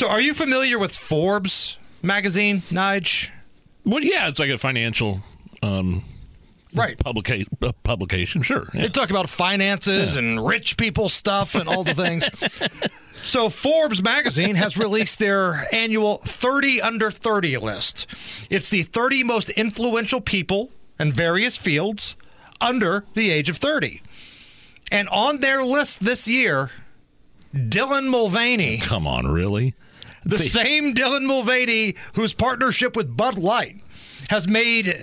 So, are you familiar with Forbes magazine, Nige? Well, yeah, it's like a financial um, right publica- uh, publication. Sure, yeah. they talk about finances yeah. and rich people stuff and all the things. so, Forbes magazine has released their annual 30 under 30 list. It's the 30 most influential people in various fields under the age of 30. And on their list this year, Dylan Mulvaney. Come on, really? The See. same Dylan Mulvaney whose partnership with Bud Light has made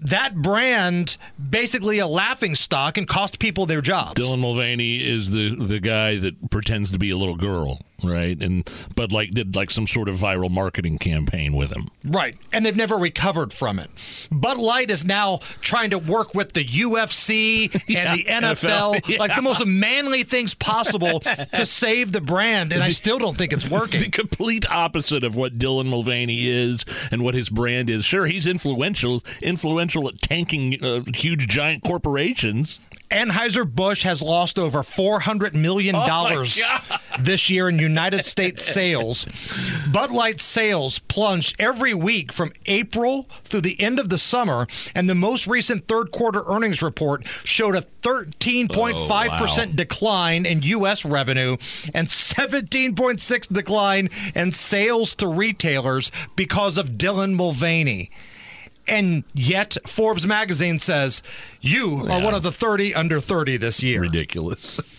that brand basically a laughing stock and cost people their jobs. Dylan Mulvaney is the the guy that pretends to be a little girl, right? And but like did like some sort of viral marketing campaign with him. Right. And they've never recovered from it. Bud Light is now trying to work with the UFC and yeah, the NFL, NFL yeah. like the most manly things possible to save the brand and I still don't think it's working. the complete opposite of what Dylan Mulvaney is and what his brand is. Sure, he's influential influential at tanking uh, huge giant corporations. Anheuser-Busch has lost over $400 million oh this year in United States sales. Bud Light sales plunged every week from April through the end of the summer, and the most recent third quarter earnings report showed a 13.5% oh, wow. decline in U.S. revenue and 17.6 decline in sales to retailers because of Dylan Mulvaney. And yet, Forbes magazine says you yeah. are one of the 30 under 30 this year. Ridiculous.